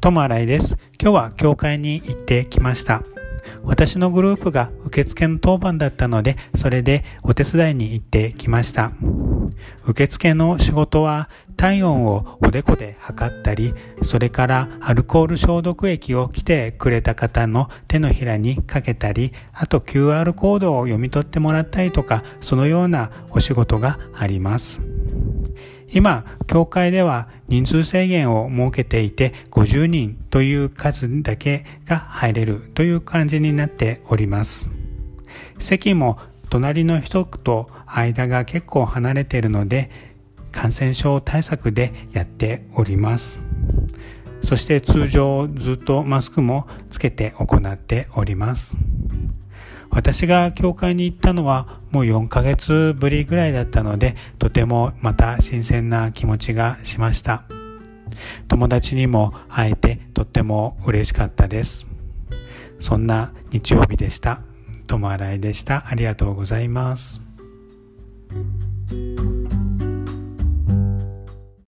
トモアライです。今日は教会に行ってきました。私のグループが受付の当番だったので、それでお手伝いに行ってきました。受付の仕事は体温をおでこで測ったり、それからアルコール消毒液を来てくれた方の手のひらにかけたり、あと QR コードを読み取ってもらったりとか、そのようなお仕事があります。今、教会では人数制限を設けていて、50人という数だけが入れるという感じになっております。席も隣の人と間が結構離れているので、感染症対策でやっております。そして通常ずっとマスクもつけて行っております。私が教会に行ったのはもう4ヶ月ぶりぐらいだったので、とてもまた新鮮な気持ちがしました。友達にも会えてとっても嬉しかったです。そんな日曜日でした。友洗いでした。ありがとうございます。